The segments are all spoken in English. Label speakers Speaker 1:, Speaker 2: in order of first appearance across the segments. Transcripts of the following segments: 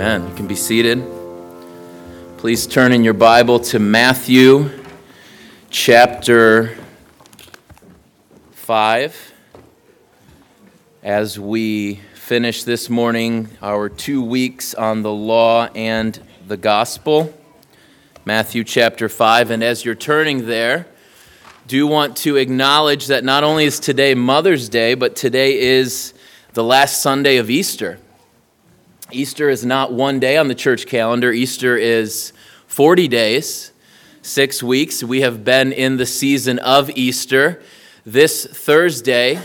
Speaker 1: Amen. You can be seated. Please turn in your Bible to Matthew chapter 5 as we finish this morning our two weeks on the law and the gospel. Matthew chapter 5. And as you're turning there, do want to acknowledge that not only is today Mother's Day, but today is the last Sunday of Easter. Easter is not one day on the church calendar, Easter is 40 days, six weeks. We have been in the season of Easter. This Thursday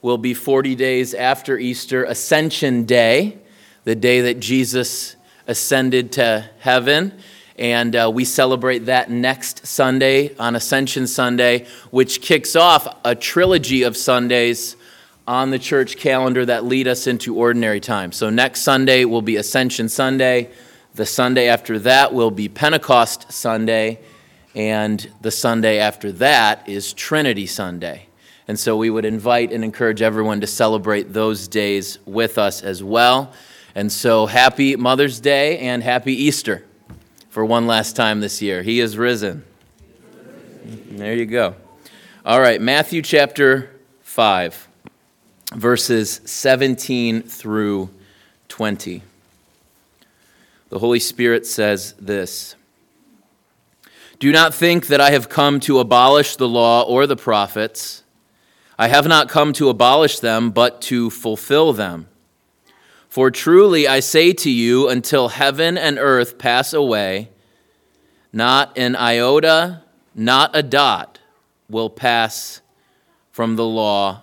Speaker 1: will be 40 days after Easter, Ascension Day, the day that Jesus ascended to heaven. And uh, we celebrate that next Sunday on Ascension Sunday, which kicks off a trilogy of Sundays on the church calendar that lead us into ordinary time. So next Sunday will be Ascension Sunday. The Sunday after that will be Pentecost Sunday. And the Sunday after that is Trinity Sunday. And so we would invite and encourage everyone to celebrate those days with us as well. And so happy Mother's Day and happy Easter for one last time this year. He is risen. There you go. All right, Matthew chapter 5 verses 17 through 20. The Holy Spirit says this Do not think that I have come to abolish the law or the prophets. I have not come to abolish them, but to fulfill them. For truly I say to you, until heaven and earth pass away, not an iota, not a dot will pass from the law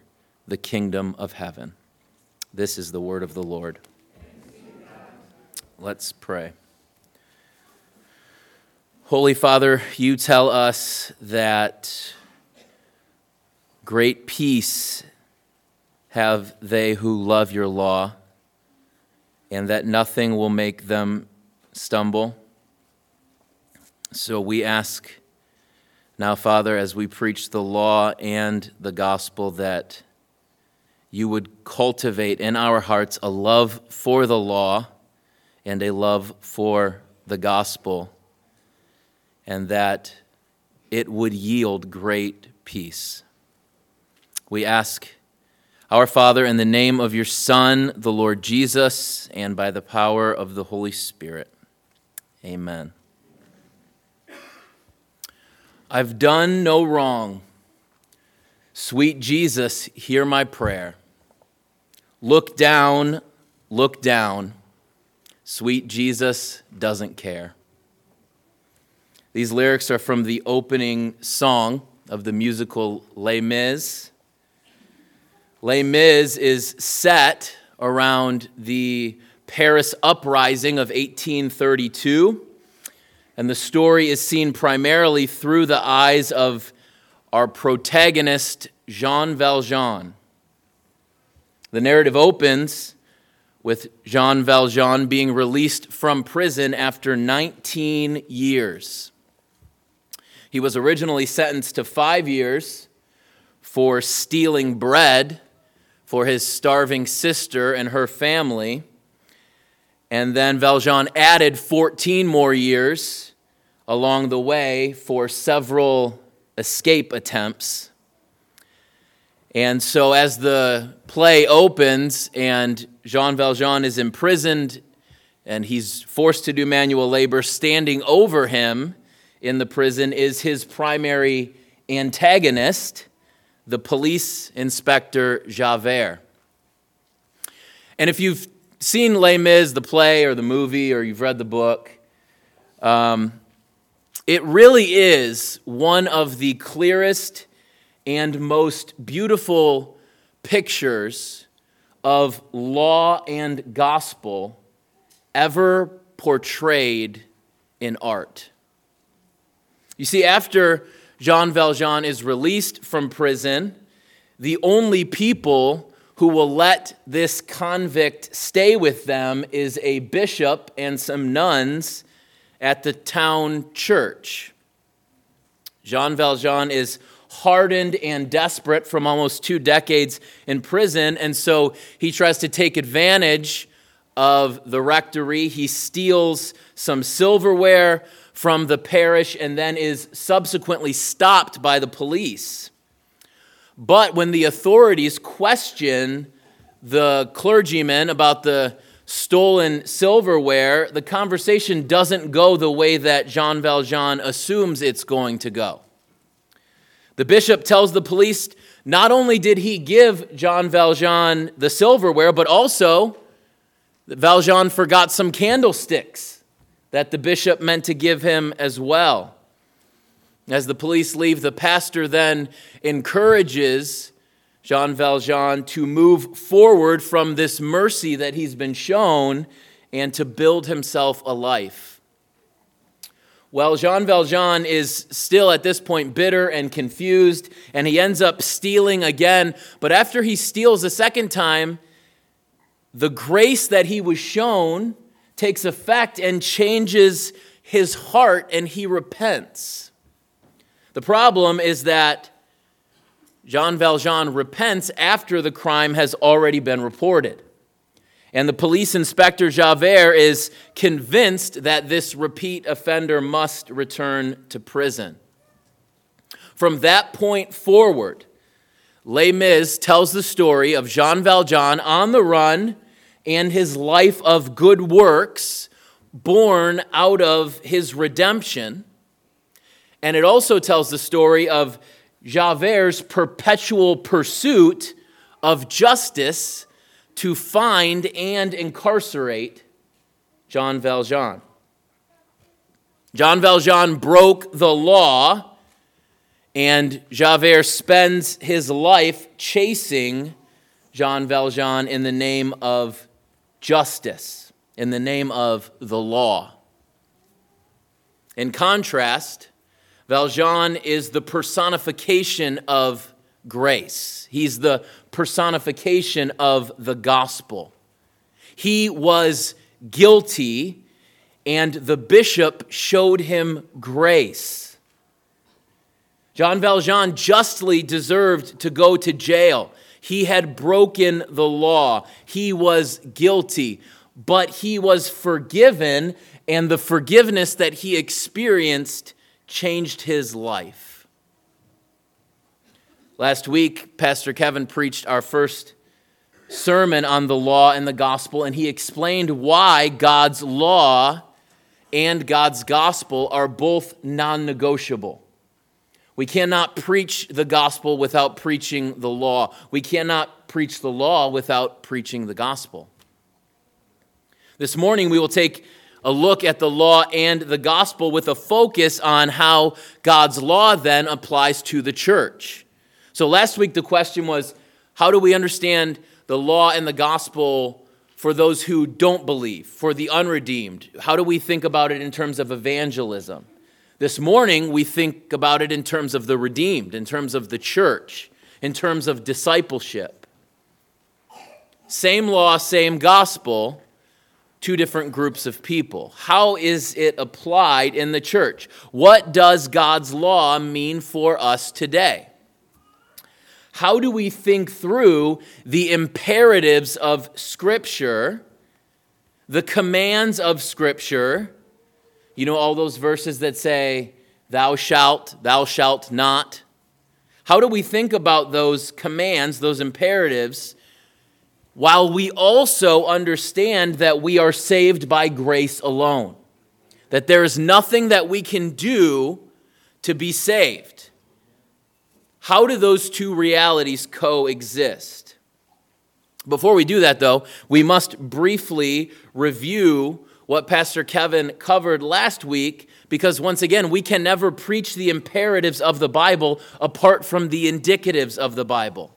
Speaker 1: the kingdom of heaven. This is the word of the Lord. Let's pray. Holy Father, you tell us that great peace have they who love your law, and that nothing will make them stumble. So we ask now, Father, as we preach the law and the gospel, that you would cultivate in our hearts a love for the law and a love for the gospel, and that it would yield great peace. We ask, our Father, in the name of your Son, the Lord Jesus, and by the power of the Holy Spirit. Amen. I've done no wrong. Sweet Jesus, hear my prayer. Look down, look down. Sweet Jesus doesn't care. These lyrics are from the opening song of the musical Les Mis. Les Mis is set around the Paris uprising of 1832, and the story is seen primarily through the eyes of our protagonist, Jean Valjean. The narrative opens with Jean Valjean being released from prison after 19 years. He was originally sentenced to five years for stealing bread for his starving sister and her family. And then Valjean added 14 more years along the way for several escape attempts. And so, as the play opens and Jean Valjean is imprisoned and he's forced to do manual labor, standing over him in the prison is his primary antagonist, the police inspector Javert. And if you've seen Les Mis, the play or the movie, or you've read the book, um, it really is one of the clearest and most beautiful pictures of law and gospel ever portrayed in art. You see, after Jean Valjean is released from prison, the only people who will let this convict stay with them is a bishop and some nuns at the town church. Jean Valjean is hardened and desperate from almost two decades in prison, and so he tries to take advantage of the rectory. He steals some silverware from the parish and then is subsequently stopped by the police. But when the authorities question the clergyman about the stolen silverware, the conversation doesn't go the way that Jean Valjean assumes it's going to go. The bishop tells the police not only did he give Jean Valjean the silverware, but also Valjean forgot some candlesticks that the bishop meant to give him as well. As the police leave, the pastor then encourages Jean Valjean to move forward from this mercy that he's been shown and to build himself a life. Well, Jean Valjean is still at this point bitter and confused, and he ends up stealing again. But after he steals a second time, the grace that he was shown takes effect and changes his heart, and he repents. The problem is that Jean Valjean repents after the crime has already been reported. And the police inspector Javert is convinced that this repeat offender must return to prison. From that point forward, Les Mis tells the story of Jean Valjean on the run and his life of good works born out of his redemption. And it also tells the story of Javert's perpetual pursuit of justice to find and incarcerate Jean Valjean. Jean Valjean broke the law, and Javert spends his life chasing Jean Valjean in the name of justice, in the name of the law. In contrast, Valjean is the personification of grace. He's the personification of the gospel. He was guilty, and the bishop showed him grace. Jean Valjean justly deserved to go to jail. He had broken the law, he was guilty, but he was forgiven, and the forgiveness that he experienced changed his life. Last week, Pastor Kevin preached our first sermon on the law and the gospel, and he explained why God's law and God's gospel are both non negotiable. We cannot preach the gospel without preaching the law. We cannot preach the law without preaching the gospel. This morning, we will take a look at the law and the gospel with a focus on how God's law then applies to the church. So last week, the question was how do we understand the law and the gospel for those who don't believe, for the unredeemed? How do we think about it in terms of evangelism? This morning, we think about it in terms of the redeemed, in terms of the church, in terms of discipleship. Same law, same gospel, two different groups of people. How is it applied in the church? What does God's law mean for us today? How do we think through the imperatives of Scripture, the commands of Scripture? You know, all those verses that say, Thou shalt, thou shalt not. How do we think about those commands, those imperatives, while we also understand that we are saved by grace alone? That there is nothing that we can do to be saved. How do those two realities coexist? Before we do that, though, we must briefly review what Pastor Kevin covered last week because, once again, we can never preach the imperatives of the Bible apart from the indicatives of the Bible.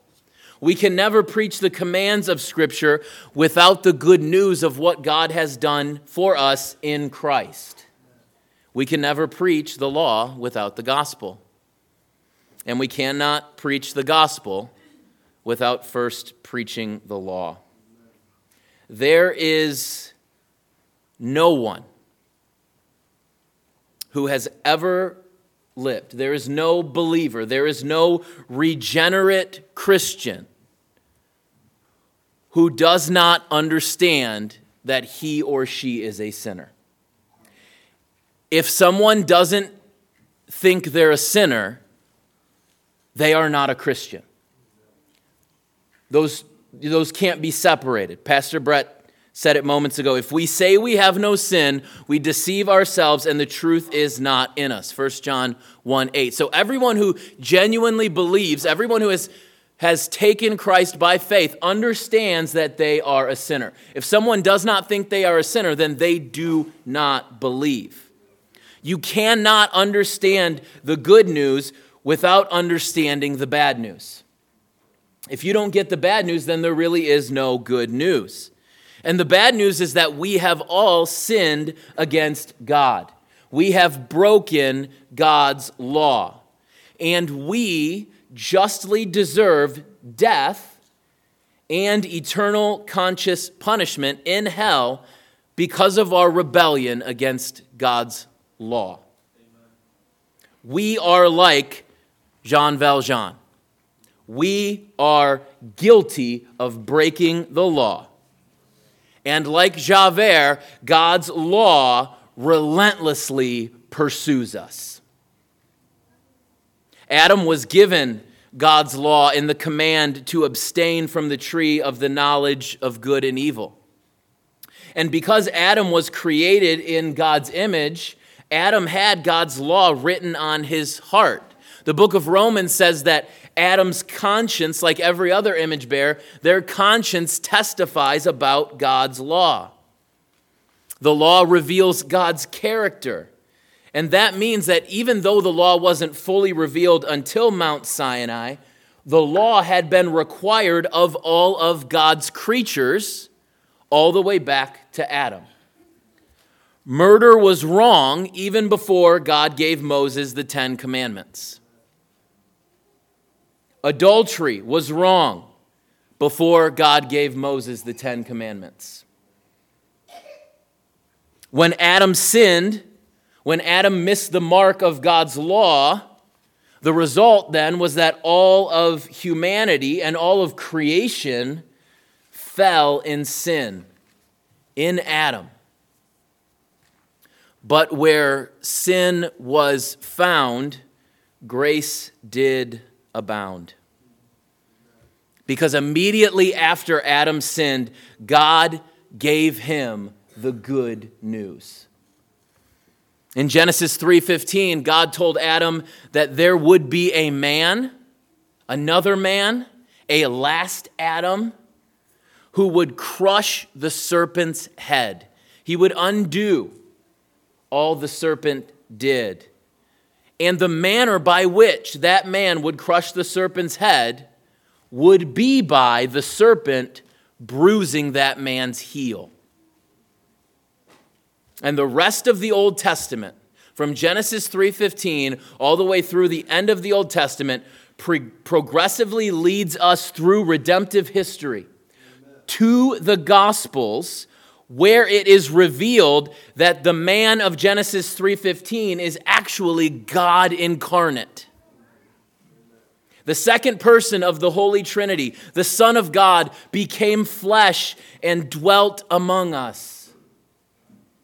Speaker 1: We can never preach the commands of Scripture without the good news of what God has done for us in Christ. We can never preach the law without the gospel. And we cannot preach the gospel without first preaching the law. There is no one who has ever lived, there is no believer, there is no regenerate Christian who does not understand that he or she is a sinner. If someone doesn't think they're a sinner, they are not a Christian. Those, those can't be separated. Pastor Brett said it moments ago. If we say we have no sin, we deceive ourselves and the truth is not in us. 1 John 1 8. So everyone who genuinely believes, everyone who has has taken Christ by faith understands that they are a sinner. If someone does not think they are a sinner, then they do not believe. You cannot understand the good news without understanding the bad news. If you don't get the bad news, then there really is no good news. And the bad news is that we have all sinned against God. We have broken God's law. And we justly deserve death and eternal conscious punishment in hell because of our rebellion against God's law. We are like Jean Valjean. We are guilty of breaking the law. And like Javert, God's law relentlessly pursues us. Adam was given God's law in the command to abstain from the tree of the knowledge of good and evil. And because Adam was created in God's image, Adam had God's law written on his heart. The book of Romans says that Adam's conscience, like every other image bearer, their conscience testifies about God's law. The law reveals God's character. And that means that even though the law wasn't fully revealed until Mount Sinai, the law had been required of all of God's creatures all the way back to Adam. Murder was wrong even before God gave Moses the Ten Commandments. Adultery was wrong before God gave Moses the Ten Commandments. When Adam sinned, when Adam missed the mark of God's law, the result then was that all of humanity and all of creation fell in sin in Adam. But where sin was found, grace did abound. Because immediately after Adam sinned, God gave him the good news. In Genesis 3:15, God told Adam that there would be a man, another man, a last Adam who would crush the serpent's head. He would undo all the serpent did. And the manner by which that man would crush the serpent's head would be by the serpent bruising that man's heel. And the rest of the Old Testament, from Genesis 3:15 all the way through the end of the Old Testament, pre- progressively leads us through redemptive history Amen. to the Gospels where it is revealed that the man of Genesis 3:15 is actually God incarnate. The second person of the Holy Trinity, the Son of God, became flesh and dwelt among us.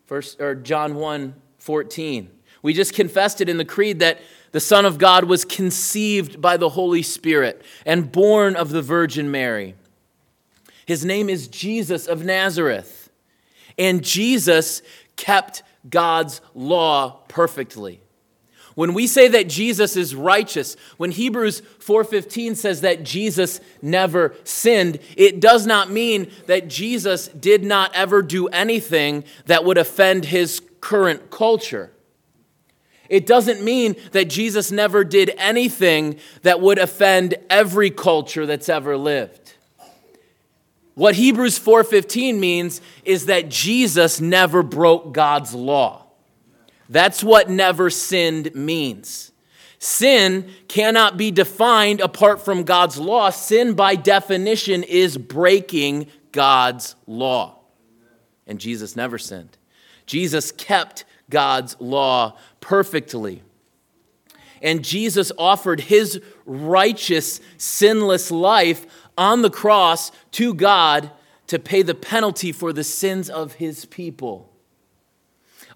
Speaker 1: First, or John 1 14. We just confessed it in the creed that the Son of God was conceived by the Holy Spirit and born of the Virgin Mary. His name is Jesus of Nazareth. And Jesus kept God's law perfectly. When we say that Jesus is righteous, when Hebrews 4:15 says that Jesus never sinned, it does not mean that Jesus did not ever do anything that would offend his current culture. It doesn't mean that Jesus never did anything that would offend every culture that's ever lived. What Hebrews 4:15 means is that Jesus never broke God's law. That's what never sinned means. Sin cannot be defined apart from God's law. Sin, by definition, is breaking God's law. And Jesus never sinned. Jesus kept God's law perfectly. And Jesus offered his righteous, sinless life on the cross to God to pay the penalty for the sins of his people.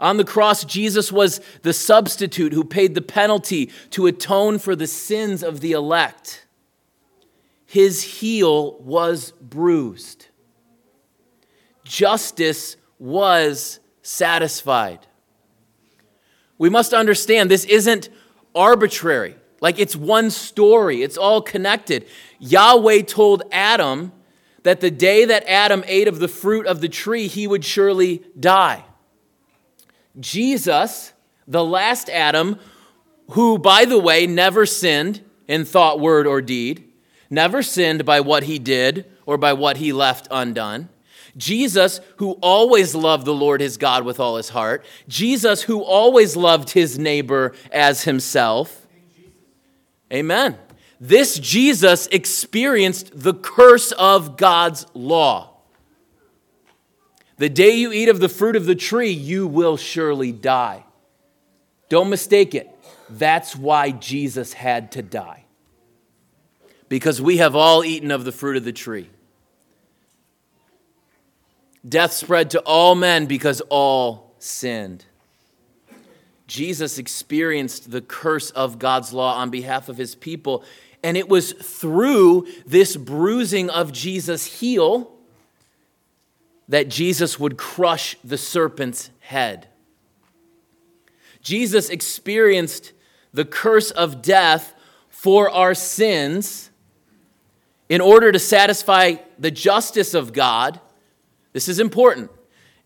Speaker 1: On the cross, Jesus was the substitute who paid the penalty to atone for the sins of the elect. His heel was bruised. Justice was satisfied. We must understand this isn't arbitrary. Like it's one story, it's all connected. Yahweh told Adam that the day that Adam ate of the fruit of the tree, he would surely die. Jesus, the last Adam, who, by the way, never sinned in thought, word, or deed, never sinned by what he did or by what he left undone. Jesus, who always loved the Lord his God with all his heart. Jesus, who always loved his neighbor as himself. Amen. This Jesus experienced the curse of God's law. The day you eat of the fruit of the tree, you will surely die. Don't mistake it. That's why Jesus had to die. Because we have all eaten of the fruit of the tree. Death spread to all men because all sinned. Jesus experienced the curse of God's law on behalf of his people, and it was through this bruising of Jesus' heel that Jesus would crush the serpent's head. Jesus experienced the curse of death for our sins in order to satisfy the justice of God. This is important.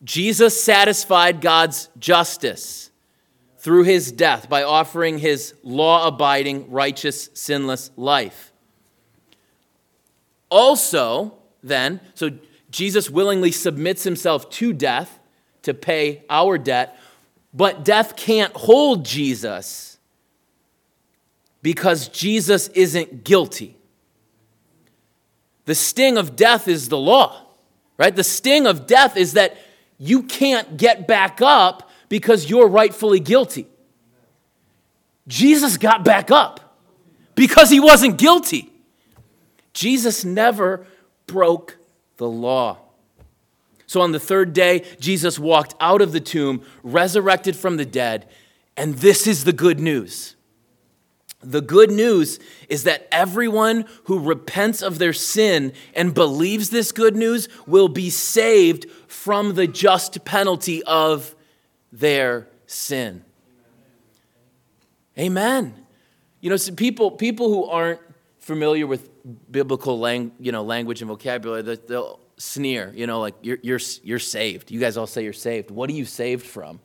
Speaker 1: Jesus satisfied God's justice through his death by offering his law abiding, righteous, sinless life. Also, then, so Jesus willingly submits himself to death to pay our debt, but death can't hold Jesus because Jesus isn't guilty. The sting of death is the law, right? The sting of death is that you can't get back up because you're rightfully guilty. Jesus got back up because he wasn't guilty. Jesus never broke the law. So on the third day, Jesus walked out of the tomb, resurrected from the dead, and this is the good news. The good news is that everyone who repents of their sin and believes this good news will be saved from the just penalty of their sin. Amen. You know, so people, people who aren't familiar with biblical lang, you know, language and vocabulary, they'll sneer, you know, like, you're, you're, you're saved. You guys all say you're saved. What are you saved from?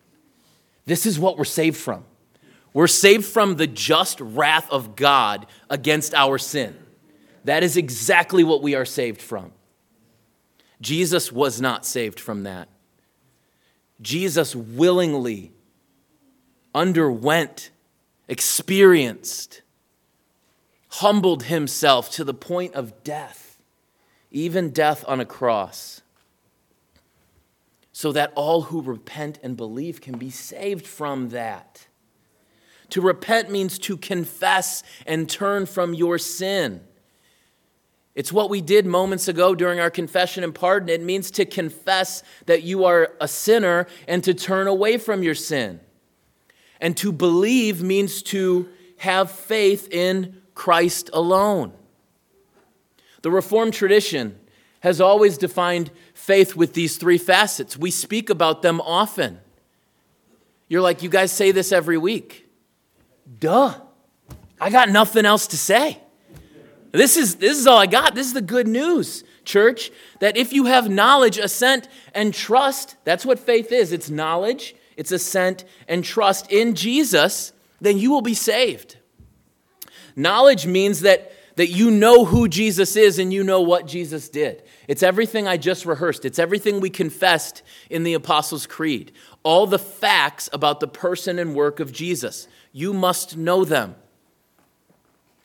Speaker 1: This is what we're saved from. We're saved from the just wrath of God against our sin. That is exactly what we are saved from. Jesus was not saved from that. Jesus willingly underwent, experienced humbled himself to the point of death, even death on a cross, so that all who repent and believe can be saved from that. To repent means to confess and turn from your sin. It's what we did moments ago during our confession and pardon. It means to confess that you are a sinner and to turn away from your sin. And to believe means to have faith in Christ alone. The Reformed tradition has always defined faith with these three facets. We speak about them often. You're like, you guys say this every week. Duh. I got nothing else to say. This is, this is all I got. This is the good news, church, that if you have knowledge, assent, and trust, that's what faith is it's knowledge, it's assent and trust in Jesus, then you will be saved. Knowledge means that, that you know who Jesus is and you know what Jesus did. It's everything I just rehearsed, it's everything we confessed in the Apostles' Creed. All the facts about the person and work of Jesus. You must know them.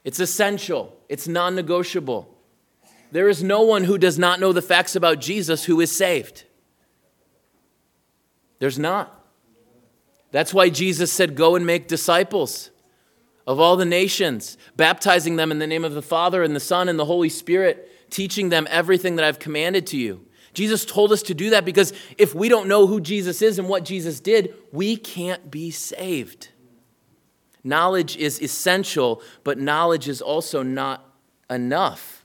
Speaker 1: It's essential, it's non negotiable. There is no one who does not know the facts about Jesus who is saved. There's not. That's why Jesus said, Go and make disciples of all the nations, baptizing them in the name of the Father and the Son and the Holy Spirit, teaching them everything that I've commanded to you. Jesus told us to do that because if we don't know who Jesus is and what Jesus did, we can't be saved. Knowledge is essential, but knowledge is also not enough.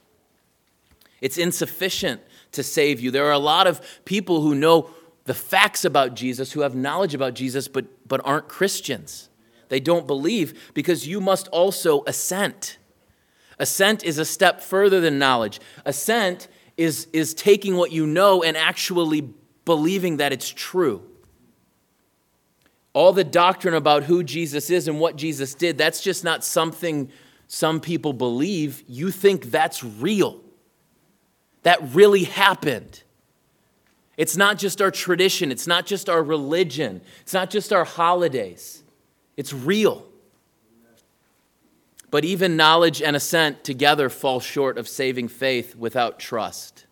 Speaker 1: It's insufficient to save you. There are a lot of people who know the facts about Jesus, who have knowledge about Jesus, but, but aren't Christians. They don't believe because you must also assent. Assent is a step further than knowledge. Assent is, is taking what you know and actually believing that it's true. All the doctrine about who Jesus is and what Jesus did, that's just not something some people believe. You think that's real. That really happened. It's not just our tradition, it's not just our religion, it's not just our holidays. It's real. But even knowledge and assent together fall short of saving faith without trust.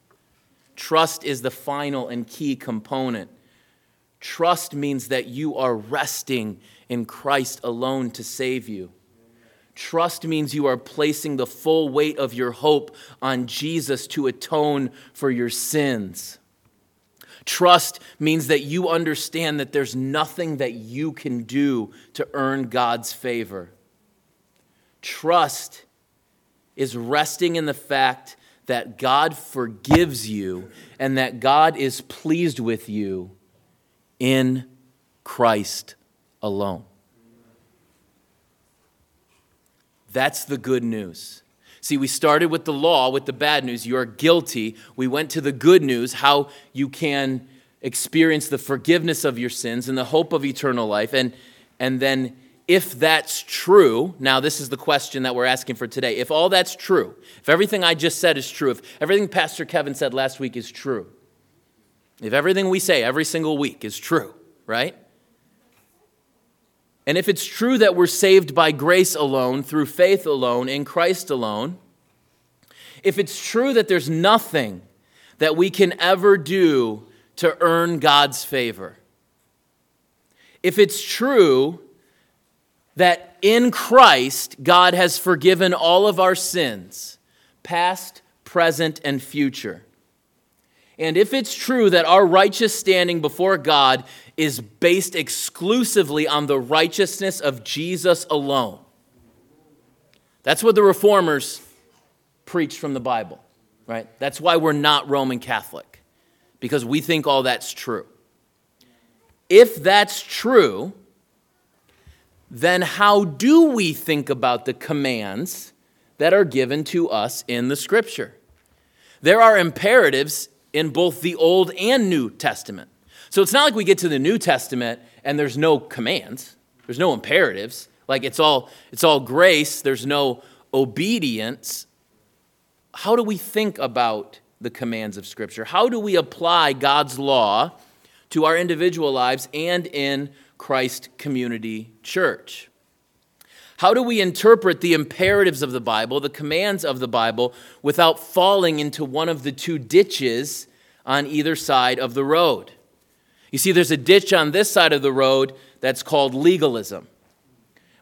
Speaker 1: Trust is the final and key component. Trust means that you are resting in Christ alone to save you. Trust means you are placing the full weight of your hope on Jesus to atone for your sins. Trust means that you understand that there's nothing that you can do to earn God's favor. Trust is resting in the fact that God forgives you and that God is pleased with you in Christ alone. That's the good news. See, we started with the law, with the bad news. You are guilty. We went to the good news, how you can experience the forgiveness of your sins and the hope of eternal life. And, and then, if that's true, now this is the question that we're asking for today. If all that's true, if everything I just said is true, if everything Pastor Kevin said last week is true, if everything we say every single week is true, right? And if it's true that we're saved by grace alone, through faith alone, in Christ alone, if it's true that there's nothing that we can ever do to earn God's favor, if it's true that in Christ God has forgiven all of our sins, past, present, and future, and if it's true that our righteous standing before God is based exclusively on the righteousness of Jesus alone, that's what the reformers preach from the Bible, right? That's why we're not Roman Catholic, because we think all that's true. If that's true, then how do we think about the commands that are given to us in the scripture? There are imperatives in both the Old and New Testament. So it's not like we get to the New Testament and there's no commands, there's no imperatives. Like it's all it's all grace, there's no obedience. How do we think about the commands of scripture? How do we apply God's law to our individual lives and in Christ Community Church? How do we interpret the imperatives of the Bible, the commands of the Bible, without falling into one of the two ditches on either side of the road? You see, there's a ditch on this side of the road that's called legalism.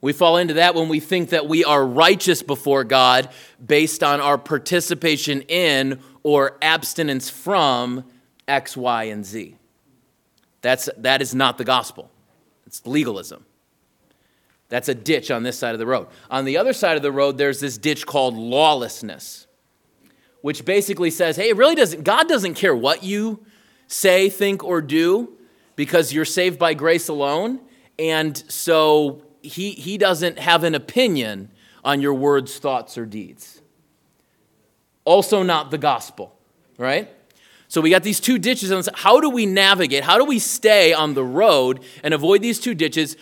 Speaker 1: We fall into that when we think that we are righteous before God based on our participation in or abstinence from X, Y, and Z. That's, that is not the gospel, it's legalism. That's a ditch on this side of the road. On the other side of the road, there's this ditch called lawlessness, which basically says, hey, it really doesn't, God doesn't care what you say, think, or do because you're saved by grace alone. And so he, he doesn't have an opinion on your words, thoughts, or deeds. Also, not the gospel, right? So we got these two ditches. How do we navigate? How do we stay on the road and avoid these two ditches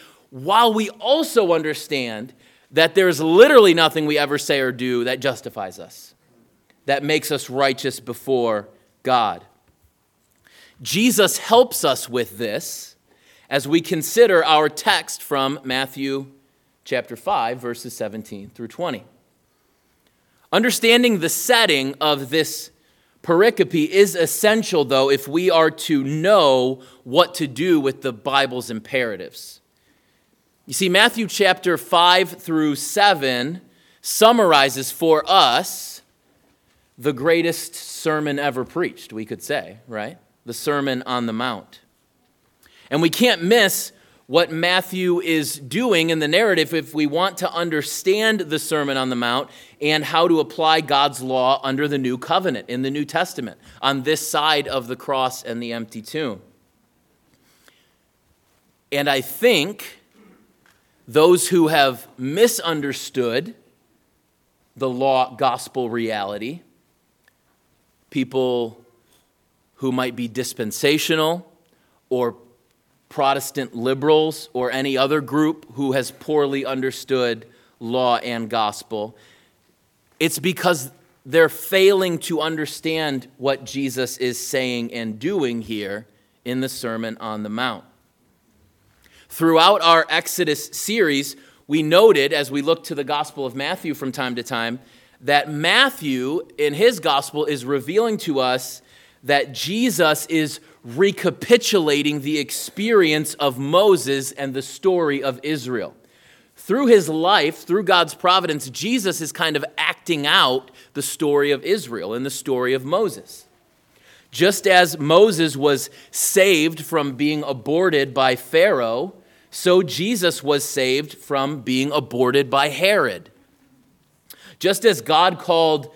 Speaker 1: while we also understand that there's literally nothing we ever say or do that justifies us, that makes us righteous before God? Jesus helps us with this as we consider our text from Matthew chapter 5, verses 17 through 20. Understanding the setting of this pericope is essential, though, if we are to know what to do with the Bible's imperatives. You see, Matthew chapter 5 through 7 summarizes for us the greatest sermon ever preached, we could say, right? The Sermon on the Mount. And we can't miss what Matthew is doing in the narrative if we want to understand the Sermon on the Mount and how to apply God's law under the new covenant in the New Testament on this side of the cross and the empty tomb. And I think those who have misunderstood the law gospel reality, people who might be dispensational or Protestant liberals or any other group who has poorly understood law and gospel. It's because they're failing to understand what Jesus is saying and doing here in the Sermon on the Mount. Throughout our Exodus series, we noted as we looked to the Gospel of Matthew from time to time that Matthew, in his Gospel, is revealing to us that Jesus is recapitulating the experience of Moses and the story of Israel. Through his life, through God's providence, Jesus is kind of acting out the story of Israel and the story of Moses. Just as Moses was saved from being aborted by Pharaoh, so Jesus was saved from being aborted by Herod. Just as God called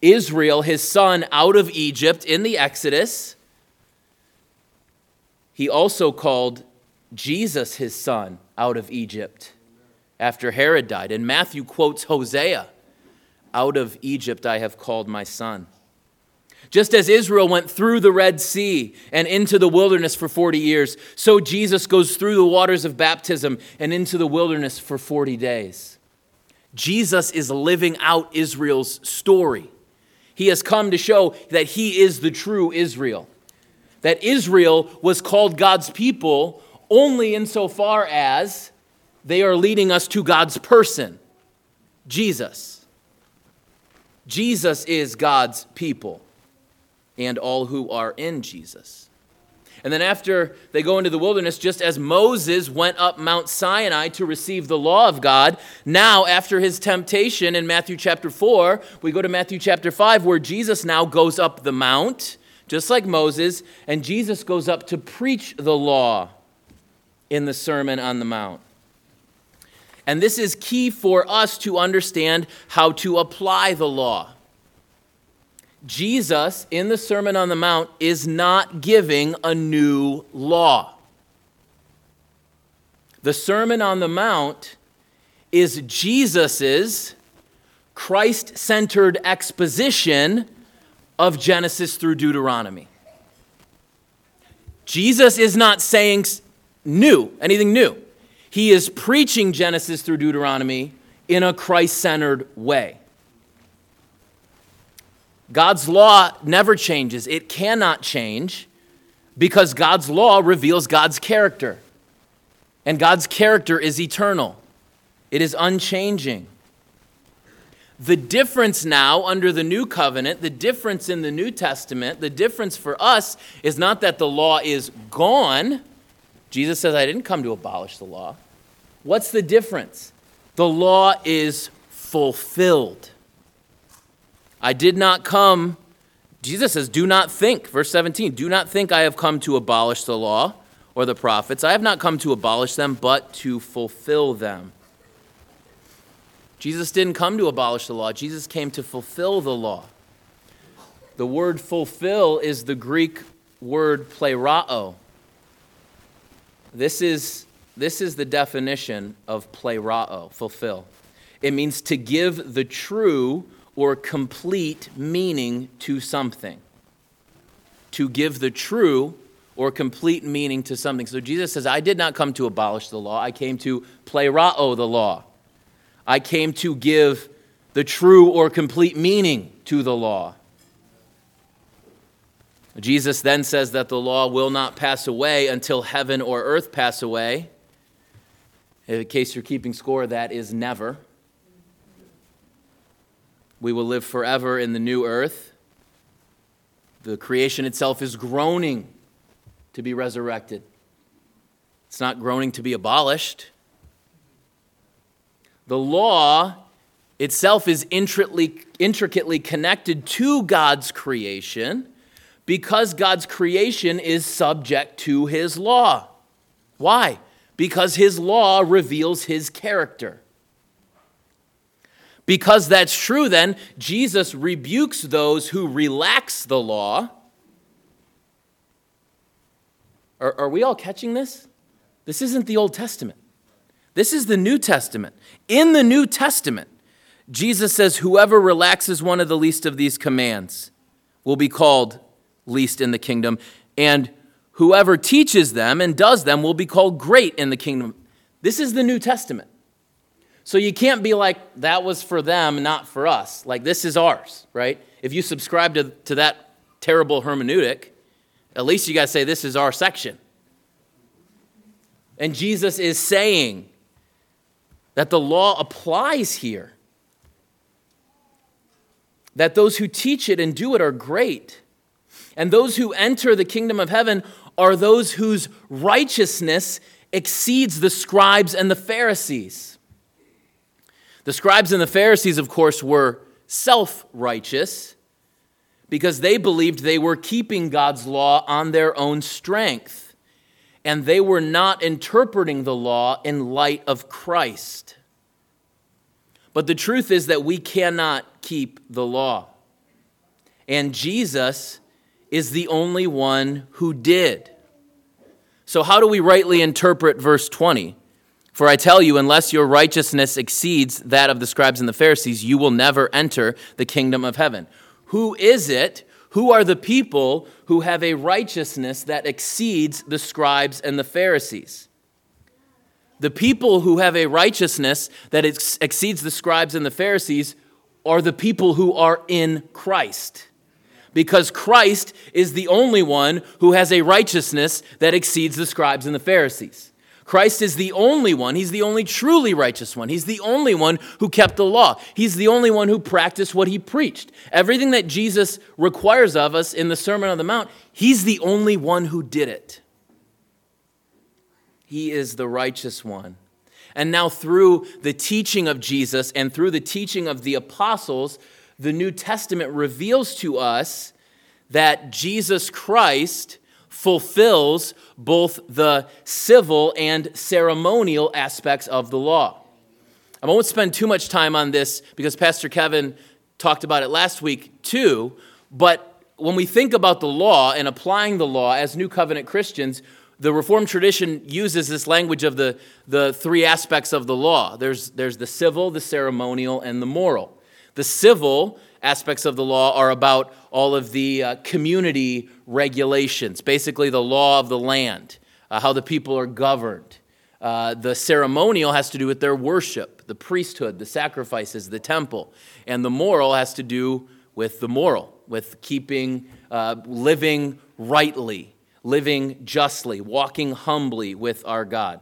Speaker 1: Israel, his son, out of Egypt in the Exodus, he also called Jesus his son out of Egypt after Herod died. And Matthew quotes Hosea Out of Egypt I have called my son. Just as Israel went through the Red Sea and into the wilderness for 40 years, so Jesus goes through the waters of baptism and into the wilderness for 40 days. Jesus is living out Israel's story. He has come to show that he is the true Israel that Israel was called God's people only insofar as they are leading us to God's person, Jesus. Jesus is God's people and all who are in Jesus. And then after they go into the wilderness, just as Moses went up Mount Sinai to receive the law of God, now after his temptation in Matthew chapter 4, we go to Matthew chapter 5, where Jesus now goes up the mount just like Moses, and Jesus goes up to preach the law in the Sermon on the Mount. And this is key for us to understand how to apply the law. Jesus, in the Sermon on the Mount, is not giving a new law. The Sermon on the Mount is Jesus's Christ centered exposition of Genesis through Deuteronomy. Jesus is not saying new, anything new. He is preaching Genesis through Deuteronomy in a Christ centered way. God's law never changes, it cannot change because God's law reveals God's character. And God's character is eternal, it is unchanging. The difference now under the new covenant, the difference in the New Testament, the difference for us is not that the law is gone. Jesus says, I didn't come to abolish the law. What's the difference? The law is fulfilled. I did not come, Jesus says, do not think, verse 17, do not think I have come to abolish the law or the prophets. I have not come to abolish them, but to fulfill them. Jesus didn't come to abolish the law, Jesus came to fulfill the law. The word fulfill is the Greek word plerao. This is, this is the definition of plerao, fulfill. It means to give the true or complete meaning to something. to give the true or complete meaning to something. So Jesus says, I did not come to abolish the law, I came to play plerao the law. I came to give the true or complete meaning to the law. Jesus then says that the law will not pass away until heaven or earth pass away. In case you're keeping score, that is never. We will live forever in the new earth. The creation itself is groaning to be resurrected, it's not groaning to be abolished. The law itself is intricately, connected to God's creation because God's creation is subject to his law. Why? Because his law reveals his character. Because that's true, then, Jesus rebukes those who relax the law. Are, are we all catching this? This isn't the Old Testament. This is the New Testament. In the New Testament, Jesus says, Whoever relaxes one of the least of these commands will be called least in the kingdom, and whoever teaches them and does them will be called great in the kingdom. This is the New Testament. So you can't be like, that was for them, not for us. Like, this is ours, right? If you subscribe to, to that terrible hermeneutic, at least you got to say, this is our section. And Jesus is saying that the law applies here, that those who teach it and do it are great. And those who enter the kingdom of heaven are those whose righteousness exceeds the scribes and the Pharisees. The scribes and the Pharisees, of course, were self righteous because they believed they were keeping God's law on their own strength. And they were not interpreting the law in light of Christ. But the truth is that we cannot keep the law. And Jesus is the only one who did. So, how do we rightly interpret verse 20? For I tell you, unless your righteousness exceeds that of the scribes and the Pharisees, you will never enter the kingdom of heaven. Who is it? Who are the people who have a righteousness that exceeds the scribes and the Pharisees? The people who have a righteousness that ex- exceeds the scribes and the Pharisees are the people who are in Christ because Christ is the only one who has a righteousness that exceeds the scribes and the Pharisees. Christ is the only one. He's the only truly righteous one. He's the only one who kept the law. He's the only one who practiced what he preached. Everything that Jesus requires of us in the Sermon on the Mount, he's the only one who did it. He is the righteous one. And now, through the teaching of Jesus and through the teaching of the apostles, the New Testament reveals to us that Jesus Christ fulfills both the civil and ceremonial aspects of the law. I won't spend too much time on this because Pastor Kevin talked about it last week too, but when we think about the law and applying the law as New Covenant Christians, the Reformed tradition uses this language of the, the three aspects of the law there's, there's the civil, the ceremonial, and the moral. The civil aspects of the law are about all of the uh, community regulations, basically the law of the land, uh, how the people are governed. Uh, the ceremonial has to do with their worship, the priesthood, the sacrifices, the temple. And the moral has to do with the moral, with keeping, uh, living rightly, living justly, walking humbly with our God.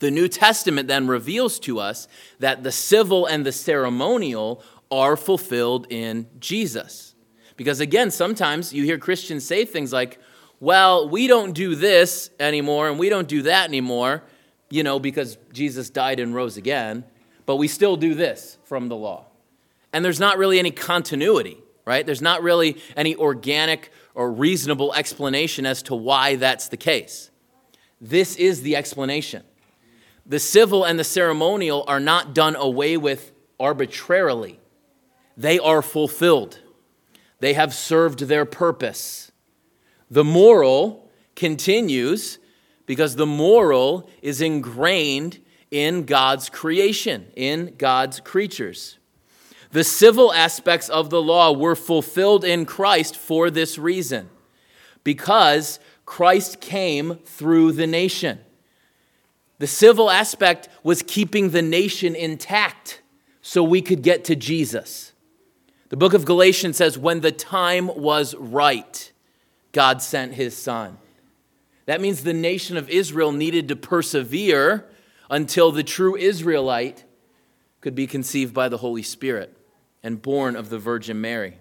Speaker 1: The New Testament then reveals to us that the civil and the ceremonial are fulfilled in Jesus. Because again, sometimes you hear Christians say things like, well, we don't do this anymore and we don't do that anymore, you know, because Jesus died and rose again, but we still do this from the law. And there's not really any continuity, right? There's not really any organic or reasonable explanation as to why that's the case. This is the explanation the civil and the ceremonial are not done away with arbitrarily, they are fulfilled. They have served their purpose. The moral continues because the moral is ingrained in God's creation, in God's creatures. The civil aspects of the law were fulfilled in Christ for this reason. because Christ came through the nation. The civil aspect was keeping the nation intact so we could get to Jesus. The book of Galatians says, when the time was right, God sent his son. That means the nation of Israel needed to persevere until the true Israelite could be conceived by the Holy Spirit and born of the Virgin Mary.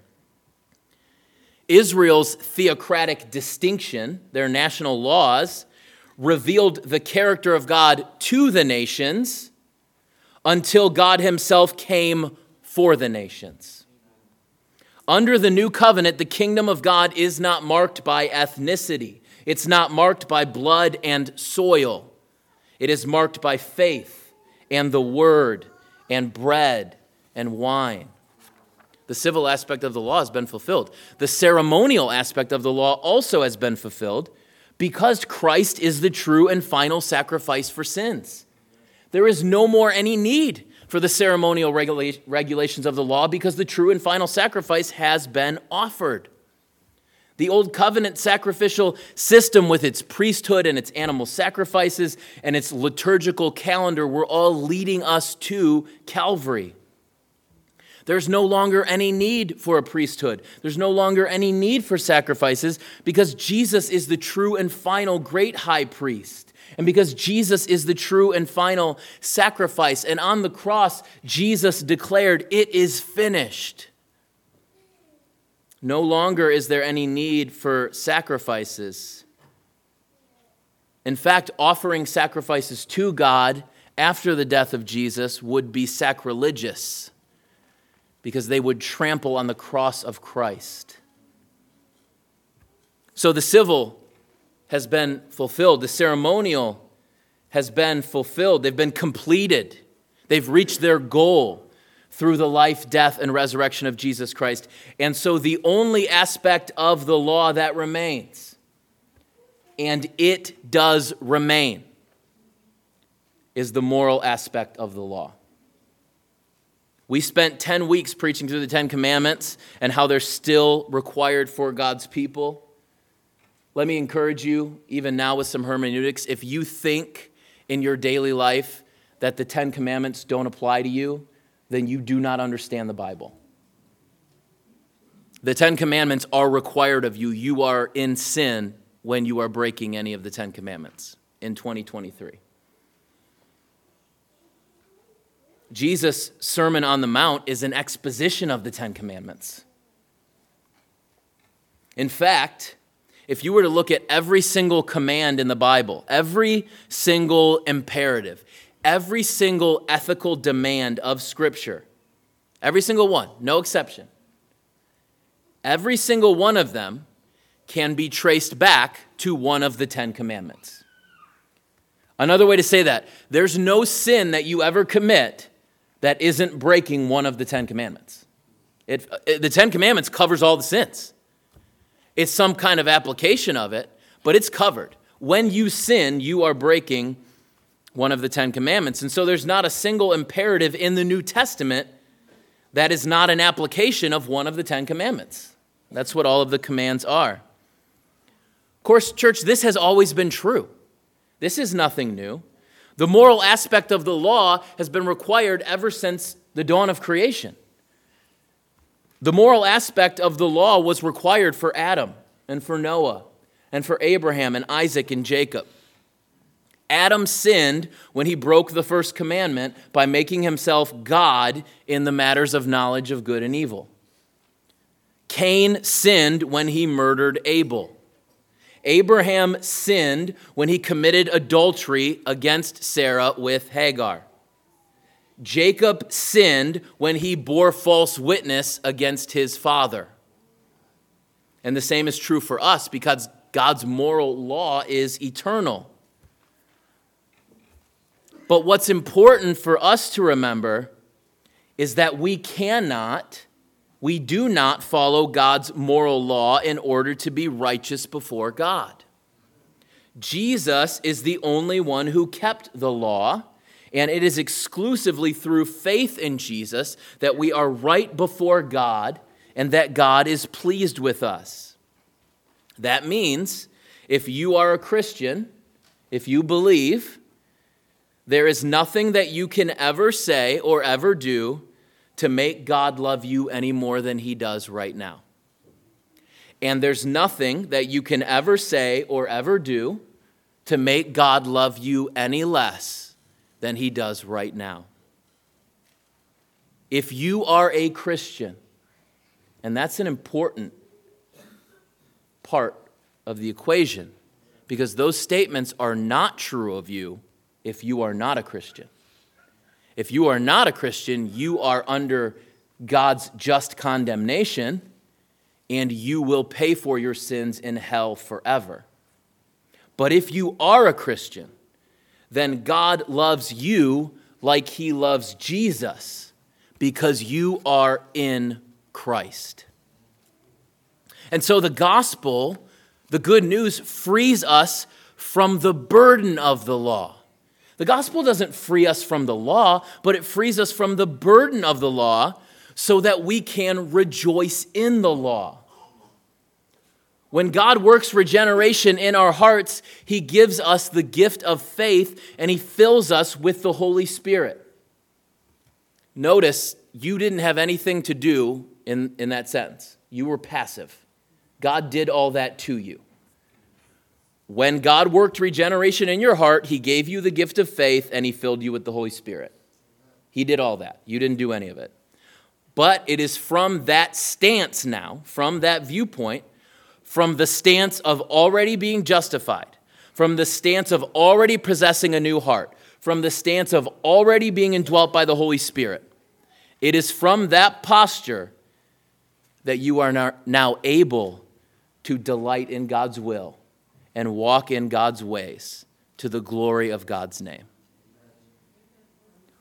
Speaker 1: Israel's theocratic distinction, their national laws, revealed the character of God to the nations until God Himself came for the nations. Under the new covenant, the kingdom of God is not marked by ethnicity, it's not marked by blood and soil. It is marked by faith and the word and bread and wine. The civil aspect of the law has been fulfilled. The ceremonial aspect of the law also has been fulfilled because Christ is the true and final sacrifice for sins. There is no more any need for the ceremonial regula- regulations of the law because the true and final sacrifice has been offered. The old covenant sacrificial system, with its priesthood and its animal sacrifices and its liturgical calendar, were all leading us to Calvary. There's no longer any need for a priesthood. There's no longer any need for sacrifices because Jesus is the true and final great high priest. And because Jesus is the true and final sacrifice. And on the cross, Jesus declared, It is finished. No longer is there any need for sacrifices. In fact, offering sacrifices to God after the death of Jesus would be sacrilegious because they would trample on the cross of Christ. So the civil has been fulfilled, the ceremonial has been fulfilled, they've been completed, they've reached their goal through the life, death, and resurrection of Jesus Christ. And so the only aspect of the law that remains, and it does remain, is the moral aspect of the law. We spent 10 weeks preaching through the Ten Commandments and how they're still required for God's people. Let me encourage you, even now with some hermeneutics, if you think in your daily life that the Ten Commandments don't apply to you, then you do not understand the Bible. The Ten Commandments are required of you. You are in sin when you are breaking any of the Ten Commandments in 2023. Jesus' Sermon on the Mount is an exposition of the Ten Commandments. In fact, if you were to look at every single command in the Bible, every single imperative, every single ethical demand of Scripture, every single one, no exception, every single one of them can be traced back to one of the Ten Commandments. Another way to say that, there's no sin that you ever commit that isn't breaking one of the Ten Commandments. It, the Ten Commandments covers all the sins. It's some kind of application of it, but it's covered. When you sin, you are breaking one of the Ten Commandments. And so there's not a single imperative in the New Testament that is not an application of one of the Ten Commandments. That's what all of the commands are. Of course, church, this has always been true. This is nothing new. The moral aspect of the law has been required ever since the dawn of creation. The moral aspect of the law was required for Adam and for Noah and for Abraham and Isaac and Jacob. Adam sinned when he broke the first commandment by making himself God in the matters of knowledge of good and evil. Cain sinned when he murdered Abel. Abraham sinned when he committed adultery against Sarah with Hagar. Jacob sinned when he bore false witness against his father. And the same is true for us because God's moral law is eternal. But what's important for us to remember is that we cannot we do not follow God's moral law in order to be righteous before God. Jesus is the only one who kept the law, and it is exclusively through faith in Jesus that we are right before God and that God is pleased with us. That means if you are a Christian, if you believe, there is nothing that you can ever say or ever do to make God love you any more than he does right now. And there's nothing that you can ever say or ever do to make God love you any less than he does right now. If you are a Christian, and that's an important part of the equation, because those statements are not true of you if you are not a Christian. If you are not a Christian, you are under God's just condemnation and you will pay for your sins in hell forever. But if you are a Christian, then God loves you like he loves Jesus because you are in Christ. And so the gospel, the good news, frees us from the burden of the law. The gospel doesn't free us from the law, but it frees us from the burden of the law so that we can rejoice in the law. When God works regeneration in our hearts, He gives us the gift of faith and He fills us with the Holy Spirit. Notice you didn't have anything to do in, in that sentence, you were passive. God did all that to you. When God worked regeneration in your heart, He gave you the gift of faith and He filled you with the Holy Spirit. He did all that. You didn't do any of it. But it is from that stance now, from that viewpoint, from the stance of already being justified, from the stance of already possessing a new heart, from the stance of already being indwelt by the Holy Spirit. It is from that posture that you are now able to delight in God's will and walk in God's ways to the glory of God's name.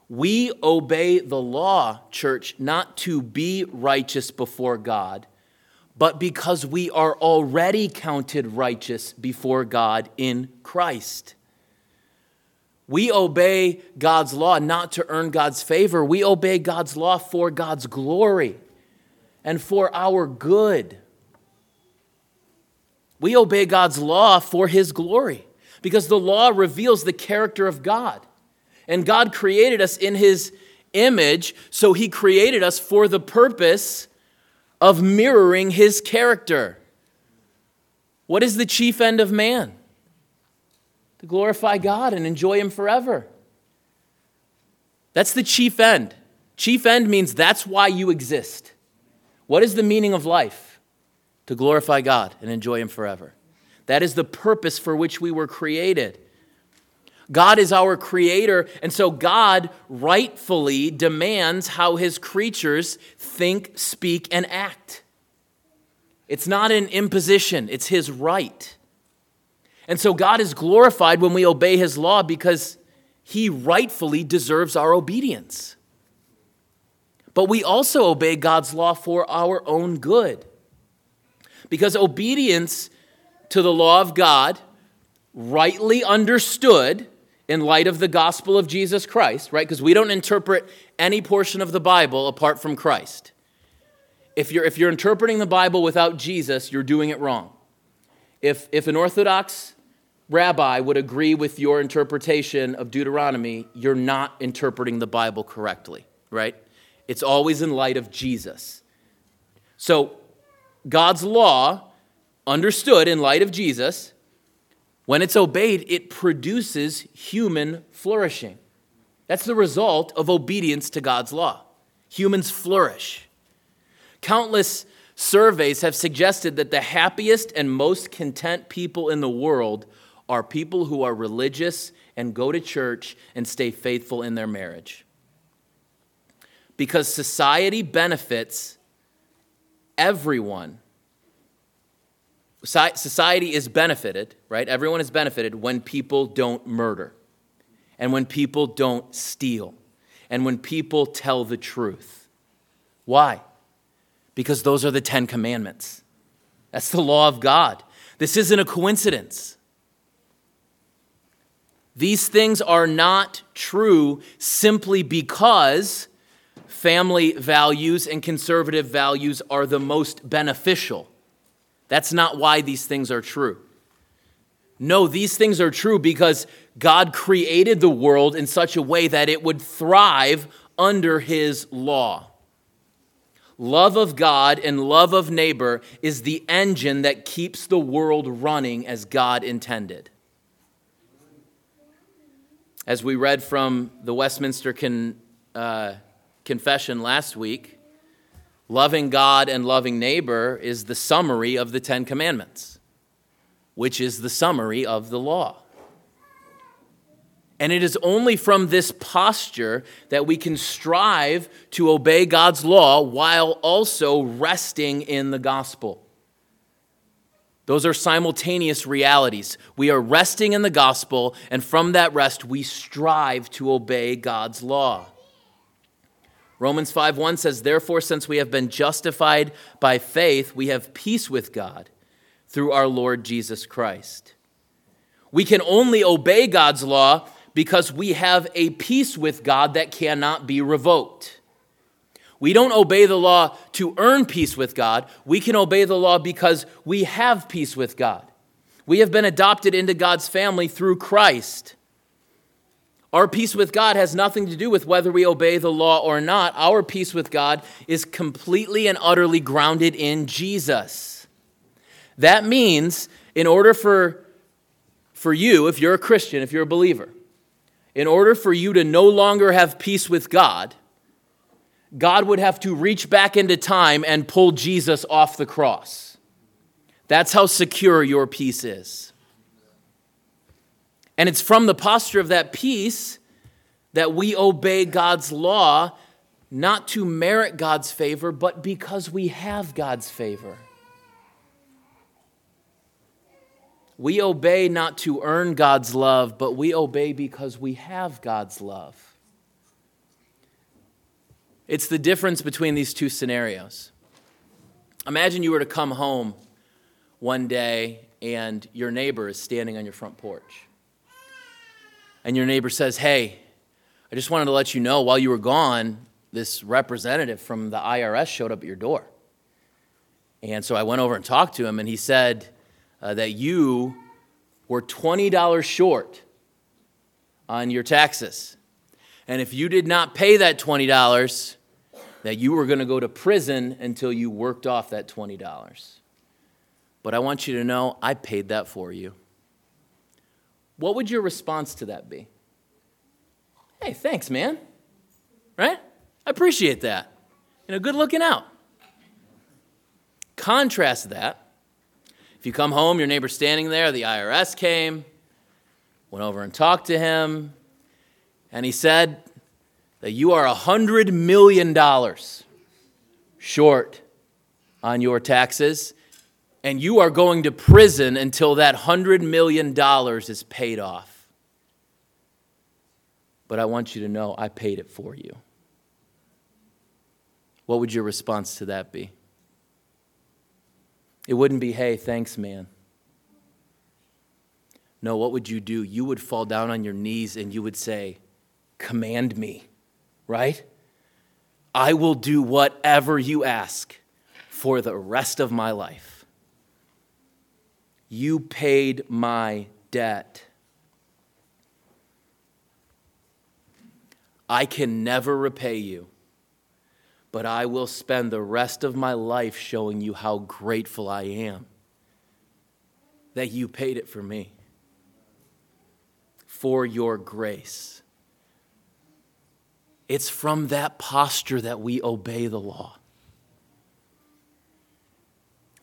Speaker 1: We obey the law, church, not to be righteous before God but because we are already counted righteous before God in Christ. We obey God's law not to earn God's favor. We obey God's law for God's glory and for our good. We obey God's law for His glory because the law reveals the character of God. And God created us in His image, so He created us for the purpose of mirroring his character. What is the chief end of man? To glorify God and enjoy him forever. That's the chief end. Chief end means that's why you exist. What is the meaning of life? To glorify God and enjoy him forever. That is the purpose for which we were created. God is our creator, and so God rightfully demands how his creatures think, speak, and act. It's not an imposition, it's his right. And so God is glorified when we obey his law because he rightfully deserves our obedience. But we also obey God's law for our own good. Because obedience to the law of God, rightly understood, in light of the gospel of Jesus Christ, right? Because we don't interpret any portion of the Bible apart from Christ. If you're, if you're interpreting the Bible without Jesus, you're doing it wrong. If, if an Orthodox rabbi would agree with your interpretation of Deuteronomy, you're not interpreting the Bible correctly, right? It's always in light of Jesus. So, God's law, understood in light of Jesus, when it's obeyed, it produces human flourishing. That's the result of obedience to God's law. Humans flourish. Countless surveys have suggested that the happiest and most content people in the world are people who are religious and go to church and stay faithful in their marriage. Because society benefits everyone Society is benefited, right? Everyone is benefited when people don't murder, and when people don't steal, and when people tell the truth. Why? Because those are the Ten Commandments. That's the law of God. This isn't a coincidence. These things are not true simply because family values and conservative values are the most beneficial. That's not why these things are true. No, these things are true because God created the world in such a way that it would thrive under His law. Love of God and love of neighbor is the engine that keeps the world running as God intended. As we read from the Westminster Con, uh, Confession last week, loving God and loving neighbor is the summary of the Ten Commandments, which is the summary of the law. And it is only from this posture that we can strive to obey God's law while also resting in the gospel. Those are simultaneous realities. We are resting in the gospel, and from that rest, we strive to obey God's law. Romans 5:1 says, Therefore, since we have been justified by faith, we have peace with God through our Lord Jesus Christ. We can only obey God's law because we have a peace with God that cannot be revoked. We don't obey the law to earn peace with God. We can obey the law because we have peace with God. We have been adopted into God's family through Christ. Our peace with God has nothing to do with whether we obey the law or not. Our peace with God is completely and utterly grounded in Jesus. That means, in order for, for you, if you're a Christian, if you're a believer, in order for you to no longer have peace with God, God would have to reach back into time and pull Jesus off the cross. That's how secure your peace is. And it's from the posture of that peace that we obey God's law, not to merit God's favor, but because we have God's favor. We obey not to earn God's love, but we obey because we have God's love. It's the difference between these two scenarios. Imagine you were to come home one day and your neighbor is standing on your front porch. And your neighbor says, Hey, I just wanted to let you know while you were gone, this representative from the IRS showed up at your door. And so I went over and talked to him, and he said, uh, that you were $20 short on your taxes. And if you did not pay that $20, that you were going to go to prison until you worked off that $20. But I want you to know I paid that for you. What would your response to that be? Hey, thanks, man. Right? I appreciate that. You know, good looking out. Contrast that if you come home, your neighbor's standing there, the IRS came, went over and talked to him, and he said that you are $100 million short on your taxes, and you are going to prison until that $100 million is paid off. But I want you to know I paid it for you. What would your response to that be? It wouldn't be, hey, thanks, man. No, what would you do? You would fall down on your knees and you would say, Command me, right? I will do whatever you ask for the rest of my life. You paid my debt. I can never repay you but I will spend the rest of my life showing you how grateful I am that you paid it for me, for your grace. It's from that posture that we obey the law.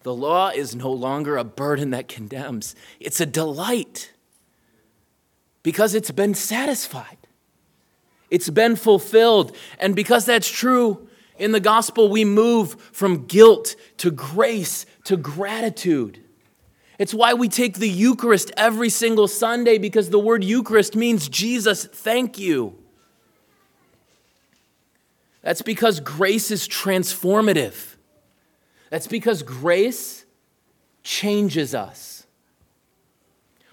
Speaker 1: The law is no longer a burden that condemns, it's a delight because it's been satisfied, it's been fulfilled. And because that's true, in the gospel, we move from guilt to grace to gratitude. It's why we take the Eucharist every single Sunday because the word Eucharist means Jesus, thank you. That's because grace is transformative. That's because grace changes us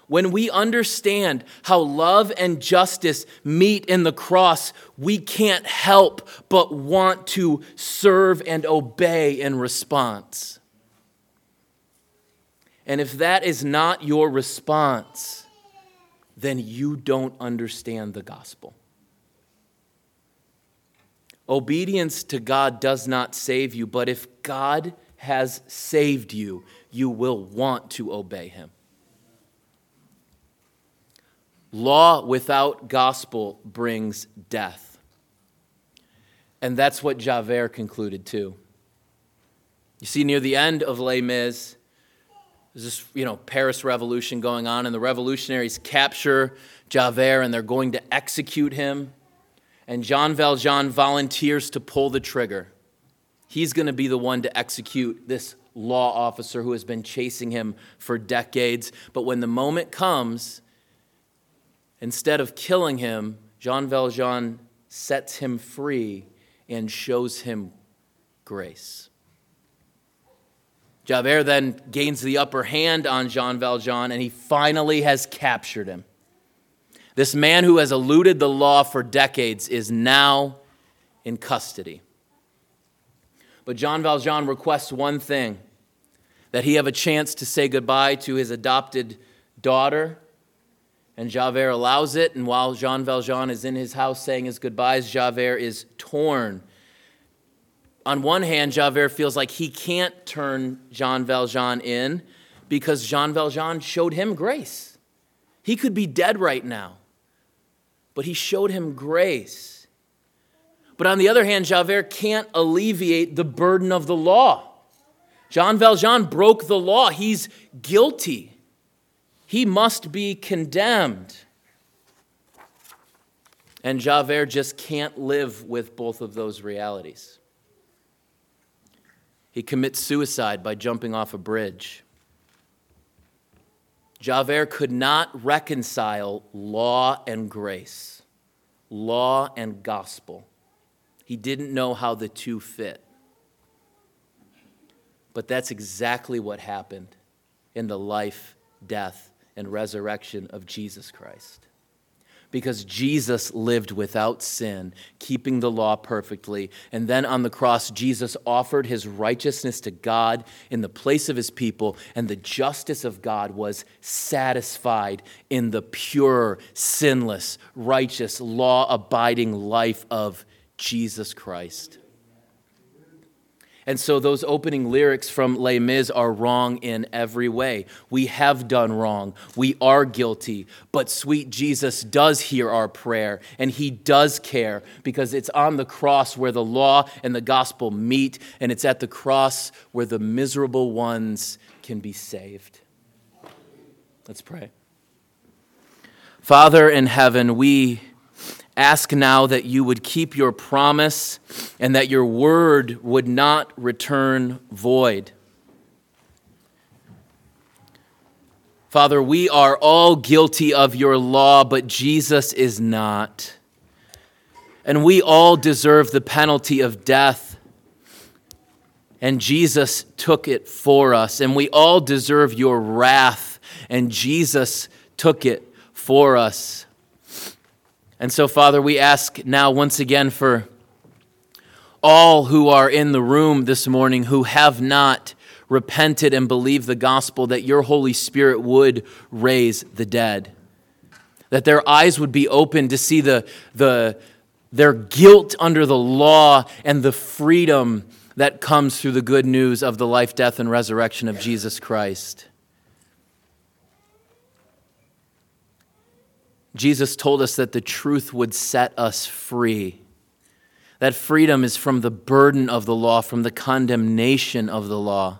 Speaker 1: when we understand how love and justice meet in the cross, we can't help but want to serve and obey in response. And if that is not your response, then you don't understand the gospel. Obedience to God does not save you, but if God has saved you, you will want to obey him. Law without gospel brings death. And that's what Javert concluded too. You see, near the end of Les Mis, there's this, you know, Paris Revolution going on, and the revolutionaries capture Javert and they're going to execute him. And Jean Valjean volunteers to pull the trigger. He's going to be the one to execute this law officer who has been chasing him for decades. But when the moment comes, instead of killing him, Jean Valjean sets him free and shows him grace. Javert then gains the upper hand on Jean Valjean, and he finally has captured him. This man who has eluded the law for decades is now in custody. But Jean Valjean requests one thing that he have a chance to say goodbye to his adopted daughter. And Javert allows it. And while Jean Valjean is in his house saying his goodbyes, Javert is torn on one hand, Javert feels like he can't turn Jean Valjean in because Jean Valjean showed him grace. He could be dead right now, but he showed him grace. But on the other hand, Javert can't alleviate the burden of the law. Jean Valjean broke the law. He's guilty. He must be condemned. And Javert just can't live with both of those realities. He commits suicide by jumping off a bridge. Javert could not reconcile law and grace, law and gospel. He didn't know how the two fit. But that's exactly what happened in the life, death, and resurrection of Jesus Christ because Jesus lived without sin, keeping the law perfectly. And then on the cross, Jesus offered his righteousness to God in the place of his people, and the justice of God was satisfied in the pure, sinless, righteous, law abiding life of Jesus Christ. And so those opening lyrics from Les Mis are wrong in every way. We have done wrong. We are guilty. But sweet Jesus does hear our prayer and he does care because it's on the cross where the law and the gospel meet, and it's at the cross where the miserable ones can be saved. Let's pray. Father in heaven, we ask now that you would keep your promise and that your word would not return void. Father, we are all guilty of your law, but Jesus is not. And we all deserve the penalty of death. And Jesus took it for us. And we all deserve your wrath. And Jesus took it for us. And so, Father, we ask now once again for all who are in the room this morning who have not repented and believed the gospel that your Holy Spirit would raise the dead. That their eyes would be open to see the, the, their guilt under the law and the freedom that comes through the good news of the life, death, and resurrection of Jesus Christ. Jesus told us that the truth would set us free. That freedom is from the burden of the law, from the condemnation of the law.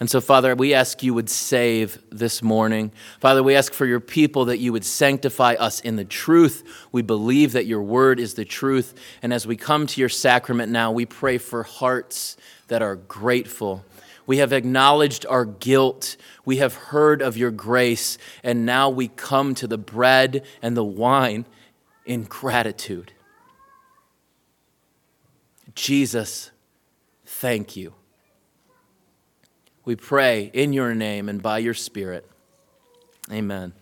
Speaker 1: And so, Father, we ask you would save this morning. Father, we ask for your people that you would sanctify us in the truth. We believe that your word is the truth. And as we come to your sacrament now, we pray for hearts that are grateful we have acknowledged our guilt. We have heard of your grace. And now we come to the bread and the wine in gratitude. Jesus, thank you. We pray in your name and by your Spirit. Amen.